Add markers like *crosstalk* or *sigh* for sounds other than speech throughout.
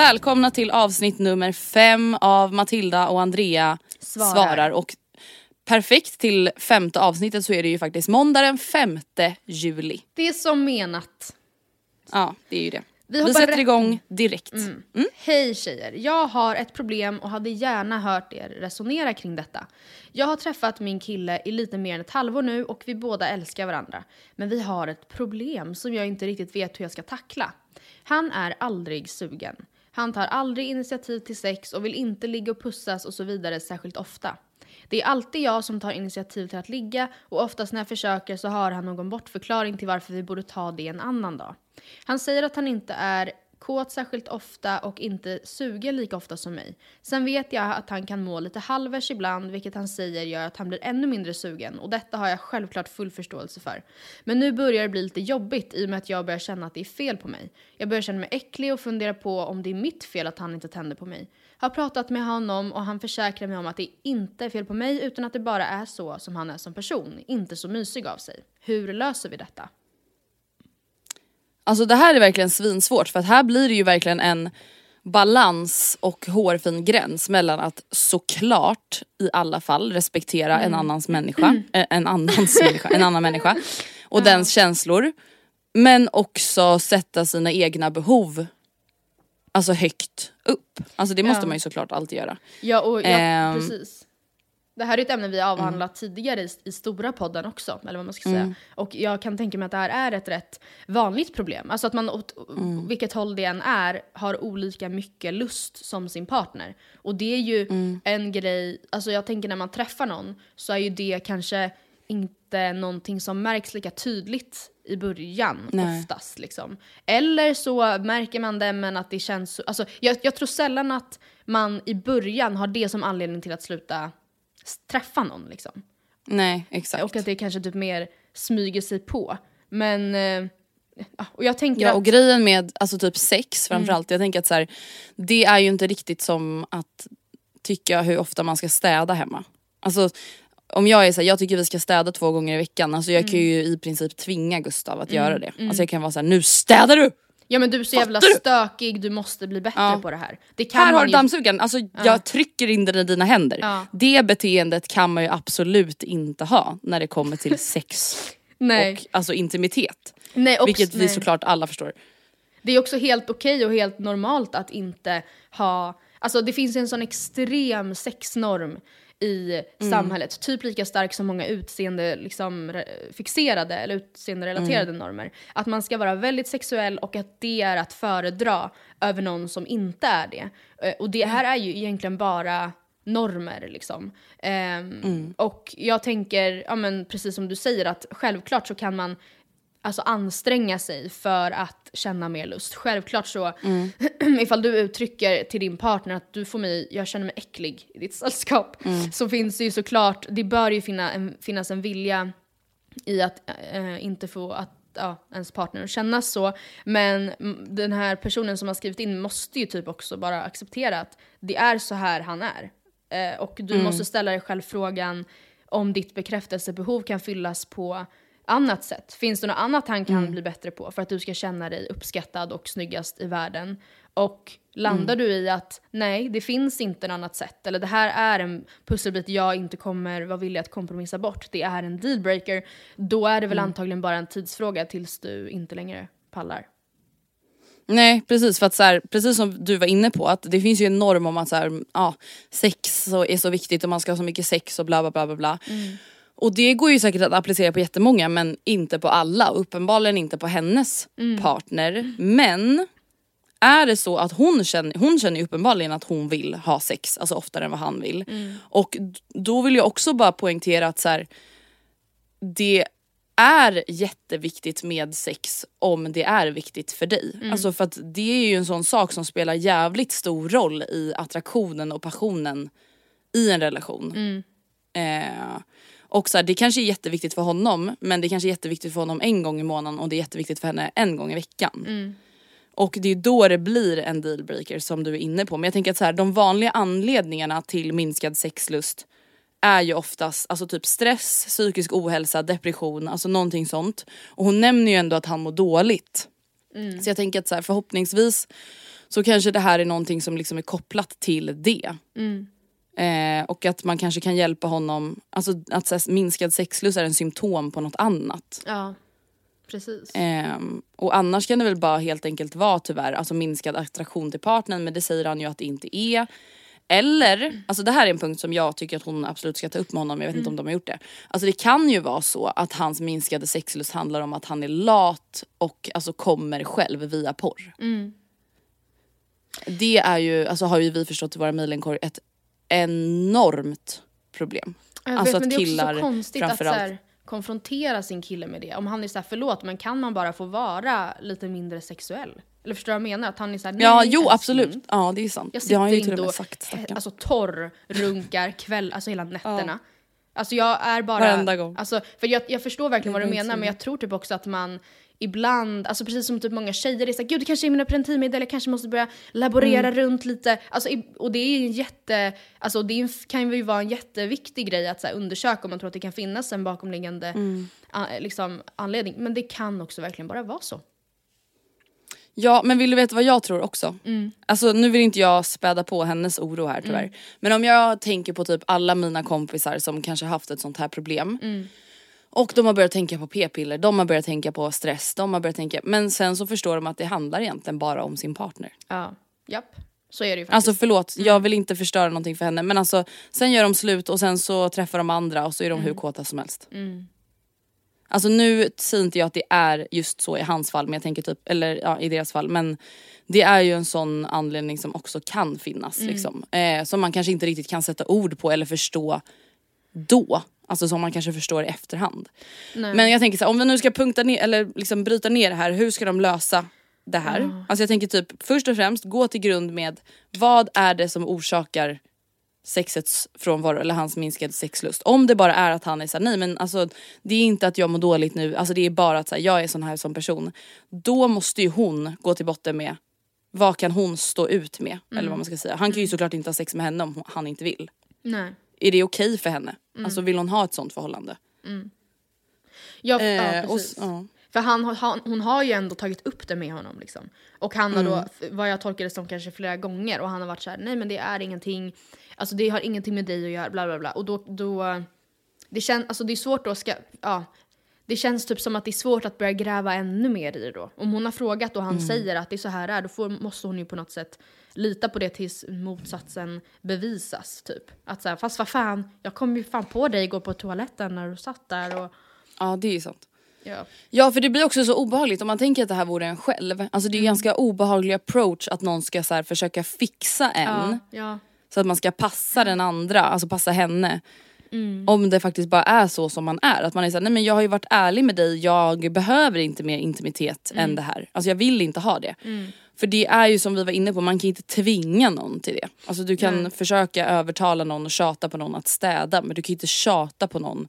Välkomna till avsnitt nummer fem av Matilda och Andrea svarar. Svarar. Och perfekt till femte avsnittet så är det ju faktiskt måndag den femte juli. Det är som menat. Ja, det är ju det. Vi Vi, sätter igång direkt. Hej tjejer, jag har ett problem och hade gärna hört er resonera kring detta. Jag har träffat min kille i lite mer än ett halvår nu och vi båda älskar varandra. Men vi har ett problem som jag inte riktigt vet hur jag ska tackla. Han är aldrig sugen. Han tar aldrig initiativ till sex och vill inte ligga och pussas och så vidare särskilt ofta. Det är alltid jag som tar initiativ till att ligga och oftast när jag försöker så har han någon bortförklaring till varför vi borde ta det en annan dag. Han säger att han inte är kåt särskilt ofta och inte sugen lika ofta som mig. Sen vet jag att han kan må lite halvers ibland vilket han säger gör att han blir ännu mindre sugen och detta har jag självklart full förståelse för. Men nu börjar det bli lite jobbigt i och med att jag börjar känna att det är fel på mig. Jag börjar känna mig äcklig och fundera på om det är mitt fel att han inte tänder på mig. Har pratat med honom och han försäkrar mig om att det inte är fel på mig utan att det bara är så som han är som person, inte så mysig av sig. Hur löser vi detta? Alltså det här är verkligen svinsvårt för att här blir det ju verkligen en balans och hårfin gräns mellan att såklart i alla fall respektera en annans människa, *clears throat* eh, en annans människa, en annan människa och dens känslor. Men också sätta sina egna behov alltså högt upp. Alltså det måste Ja. man ju såklart alltid göra. Ja, och jag, Ehm. precis. Det här är ett ämne vi har avhandlat tidigare i, i stora podden också, eller vad man ska säga. Och jag kan tänka mig att det här är ett rätt vanligt problem. Alltså att man åt vilket håll det än är har olika mycket lust som sin partner. Och det är ju en grej, alltså jag tänker när man träffar någon så är ju det kanske inte någonting som märks lika tydligt i början Nej. oftast. Liksom. Eller så märker man det men att det känns så, alltså, jag, jag tror sällan att man i början har det som anledning till att sluta träffa någon. Liksom. Nej exakt. Och att det kanske typ mer smyger sig på. Men, eh, och jag tänker Ja att... och grejen med alltså typ sex framförallt, jag tänker att så här, det är ju inte riktigt som att tycka hur ofta man ska städa hemma. Alltså om jag är så här, jag tycker vi ska städa två gånger i veckan, alltså jag kan ju i princip tvinga Gustav att göra det. Alltså jag kan vara så här, nu städar du! Ja men du är så jävla du? stökig, du måste bli bättre Ja. på det här. Det Här har du ju- dammsugaren, alltså jag trycker in den i dina händer. Ja. Det beteendet kan man ju absolut inte ha när det kommer till *laughs* sex Nej. och alltså intimitet. Nej, också, Vilket vi nej. såklart alla förstår. Det är också helt okej och helt normalt att inte ha... Alltså det finns en sån extrem sexnorm i samhället. Typ lika stark som många utseende liksom, fixerade eller utseende-relaterade normer. Att man ska vara väldigt sexuell och att det är att föredra över någon som inte är det. Eh, Och det här är ju egentligen bara normer liksom. Ehm, Och jag tänker, ja men precis som du säger att självklart så kan man alltså, anstränga sig för att känna mer lust. Självklart så, Mm. *clears throat* ifall du uttrycker till din partner att du får mig, jag känner mig äcklig i ditt sällskap, Mm. så finns det ju såklart, det bör ju finna en, finnas en vilja i att eh, inte få att ja, ens partner att känna så. Men mm, den här personen som har skrivit in måste ju typ också bara acceptera att det är så här han är. Eh, och du måste ställa dig själv frågan om ditt bekräftelsebehov kan fyllas på annat sätt. Finns det något annat han kan bli bättre på för att du ska känna dig uppskattad och snyggast i världen? Och landar du i att nej, det finns inte något annat sätt, eller det här är en pusselbit jag inte kommer vara villig att kompromissa bort, det är en dealbreaker, då är det väl antagligen bara en tidsfråga tills du inte längre pallar. Nej precis för att så här, precis som du var inne på att det finns ju en norm om att så här, ja, sex är så viktigt och man ska ha så mycket sex och bla bla bla bla bla. Och det går ju säkert att applicera på jättemånga men inte på alla och uppenbarligen inte på hennes partner. Men är det så att hon känner, hon känner uppenbarligen att hon vill ha sex, alltså oftare än vad han vill. Och d- då vill jag också bara poängtera att så här, det är jätteviktigt med sex om det är viktigt för dig. Alltså för att det är ju en sån sak som spelar jävligt stor roll i attraktionen och passionen i en relation. Eh, och så här, det kanske är jätteviktigt för honom men det kanske är jätteviktigt för honom en gång i månaden och det är jätteviktigt för henne en gång i veckan. Och det är då det blir en dealbreaker som du är inne på. Men jag tänker att så här, de vanliga anledningarna till minskad sexlust är ju oftast alltså typ stress, psykisk ohälsa, depression, alltså någonting sånt. Och hon nämner ju ändå att han mår dåligt. Så jag tänker att så här, förhoppningsvis så kanske det här är någonting som liksom är kopplat till det. Eh, och att man kanske kan hjälpa honom, alltså att här, minskad sexlust är en symptom på något annat. Ja, precis. Ehm, och annars kan det väl bara helt enkelt vara tyvärr alltså minskad attraktion till partnern men det säger han ju att det inte är. Eller, alltså det här är en punkt som jag tycker att hon absolut ska ta upp med honom, jag vet inte om de har gjort det. Alltså det kan ju vara så att hans minskade sexlust handlar om att han är lat och alltså kommer själv via porr. Det är ju, alltså har ju vi förstått i våra mejlenkorg ett enormt problem. Jag alltså vet, men att det är också killar så konstigt att framförallt. konfrontera sin kille med det. Om han är såhär, förlåt men kan man bara få vara lite mindre sexuell? Eller förstår du vad jag menar? Att han är såhär, nej Ja jo älskling, absolut, ja det är sant. Jag det har han ju till inte och med sagt stackarn. alltså, torr runkar kväll, alltså hela nätterna. Alltså jag är bara... Varenda gång. Alltså, för jag, jag förstår verkligen vad du menar men jag tror typ också att man ibland, alltså precis som typ många tjejer är såhär, gud det kanske är mina preventivmedel, jag kanske måste börja laborera Mm. runt lite. Alltså, och det är en jätte, alltså det kan ju vara en jätteviktig grej att så här, undersöka om man tror att det kan finnas en bakomliggande Mm. liksom, anledning. Men det kan också verkligen bara vara så. Ja men vill du veta vad jag tror också? Mm. Alltså nu vill inte jag späda på hennes oro här tyvärr. Men om jag tänker på typ alla mina kompisar som kanske haft ett sånt här problem. Mm. Och de har börjat tänka på p-piller, de har börjat tänka på stress, de har börjat tänka, men sen så förstår de att det handlar egentligen bara om sin partner. Ja, japp. Så är det ju faktiskt. Alltså förlåt, jag vill inte förstöra någonting för henne men alltså sen gör de slut och sen så träffar de andra och så är de hur kåta som helst. Alltså nu säger inte jag att det är just så i hans fall men jag tänker typ, eller ja i deras fall men det är ju en sån anledning som också kan finnas liksom. Eh, som man kanske inte riktigt kan sätta ord på eller förstå då. Alltså som man kanske förstår i efterhand. Men jag tänker så här, om vi nu ska punkta ner eller liksom bryta ner det här, hur ska de lösa det här? Alltså jag tänker typ först och främst gå till grund med vad är det som orsakar sexets frånvaro eller hans minskade sexlust. Om det bara är att han är såhär, nej men alltså det är inte att jag mår dåligt nu, alltså det är bara att så här, jag är sån här som person. Då måste ju hon gå till botten med vad kan hon stå ut med? Eller vad man ska säga. Han kan ju såklart inte ha sex med henne om han inte vill. Nej. Är det okej för henne? Alltså vill hon ha ett sånt förhållande? Ja, Eh, ja och precis. s- ja. För han, han, hon har ju ändå tagit upp det med honom liksom. Och han har Mm. då, vad jag tolkar det som kanske flera gånger, och han har varit så här: nej men det är ingenting, alltså det har ingenting med dig att göra, bla bla bla. Och då, då det känns, alltså det är svårt då, ska, ja. Det känns typ som att det är svårt att börja gräva ännu mer i det då. Om hon har frågat och han Mm. säger att det är så här är, då får, måste hon ju på något sätt lita på det tills motsatsen bevisas typ. Att så här, fast vad fan, jag kom ju fan på dig igår på toaletten när du satt där och ja det är ju sant. ja. Ja för det blir också så obehagligt om man tänker att det här vore en själv. Alltså det är ju ganska obehaglig approach att någon ska så här försöka fixa en. Ja, ja. Så att man ska passa den andra, alltså passa henne. Om det faktiskt bara är så som man är. Att man är såhär, nej men jag har ju varit ärlig med dig, jag behöver inte mer intimitet än det här. Alltså jag vill inte ha det. För det är ju som vi var inne på, man kan inte tvinga någon till det. Alltså du kan försöka övertala någon och tjata på någon att städa men du kan inte tjata på någon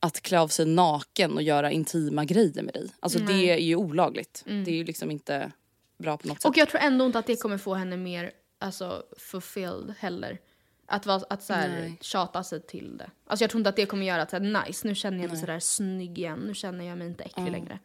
att klä av sig naken och göra intima grejer med dig. Alltså det är ju olagligt. Det är ju liksom inte bra på något sätt. Och jag tror ändå inte att det kommer få henne mer alltså, fulfilled heller. Att, vara, att så här, Nej. tjata sig till det. Alltså jag tror inte att det kommer göra att så här, nice, nu känner jag mig sådär snygg igen. Nu känner jag mig inte äcklig längre.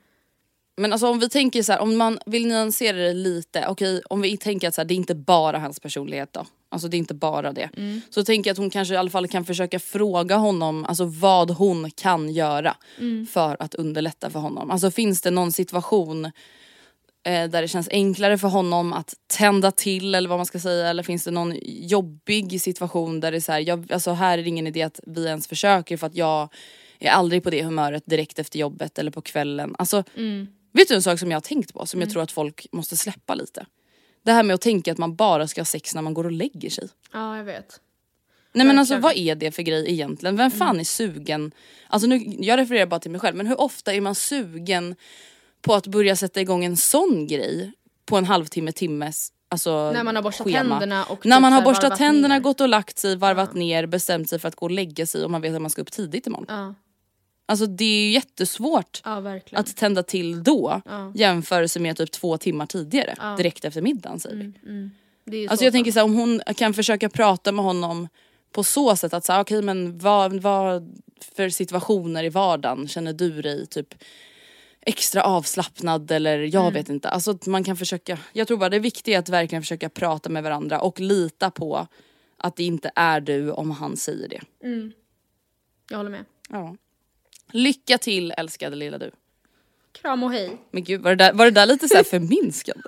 Men alltså om vi tänker så här, om man vill nyansera det lite, okej om vi tänker att så här, det är inte bara hans personlighet då. Alltså det är inte bara det. Så tänker jag att hon kanske i alla fall kan försöka fråga honom alltså vad hon kan göra för att underlätta för honom. Alltså finns det någon situation eh, där det känns enklare för honom att tända till eller vad man ska säga eller finns det någon jobbig situation där det är så här, jag, alltså här är det ingen idé att vi ens försöker för att jag är aldrig på det humöret direkt efter jobbet eller på kvällen. Alltså Vet du en sak som jag har tänkt på som jag tror att folk måste släppa lite? Det här med att tänka att man bara ska ha sex när man går och lägger sig. Ja, jag vet. Nej men alltså vad är det för grej egentligen? Vem fan är sugen? Alltså nu, jag refererar bara till mig själv men hur ofta är man sugen på att börja sätta igång en sån grej på en halvtimme, timmes alltså, När man har borstat schema. tänderna och När typ man har borstat tänderna, ner. gått och lagt sig, varvat ner, bestämt sig för att gå och lägga sig och man vet att man ska upp tidigt imorgon. Ja, Alltså det är ju jättesvårt ja att tända till då jämförelse med typ två timmar tidigare direkt efter middagen säger vi. det är ju Alltså så jag tänker så här, om hon kan försöka prata med honom på så sätt att säga okej men vad, vad för situationer i vardagen känner du dig typ extra avslappnad eller jag Mm. vet inte. Alltså man kan försöka, jag tror bara det viktiga är att verkligen försöka prata med varandra och lita på att det inte är du om han säger det. Jag håller med. Ja. Lycka till älskade lilla du. Kram och hej. Men gud var det där, var det där lite så här *laughs* förminskande?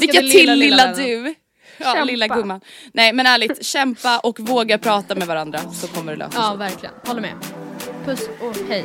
Lycka till lilla, vännen. du! Ja, Kämpa. lilla gumman. Nej men ärligt, kämpa och våga prata med varandra så kommer det lösa Ja, sig. verkligen. Håller med. Puss och hej.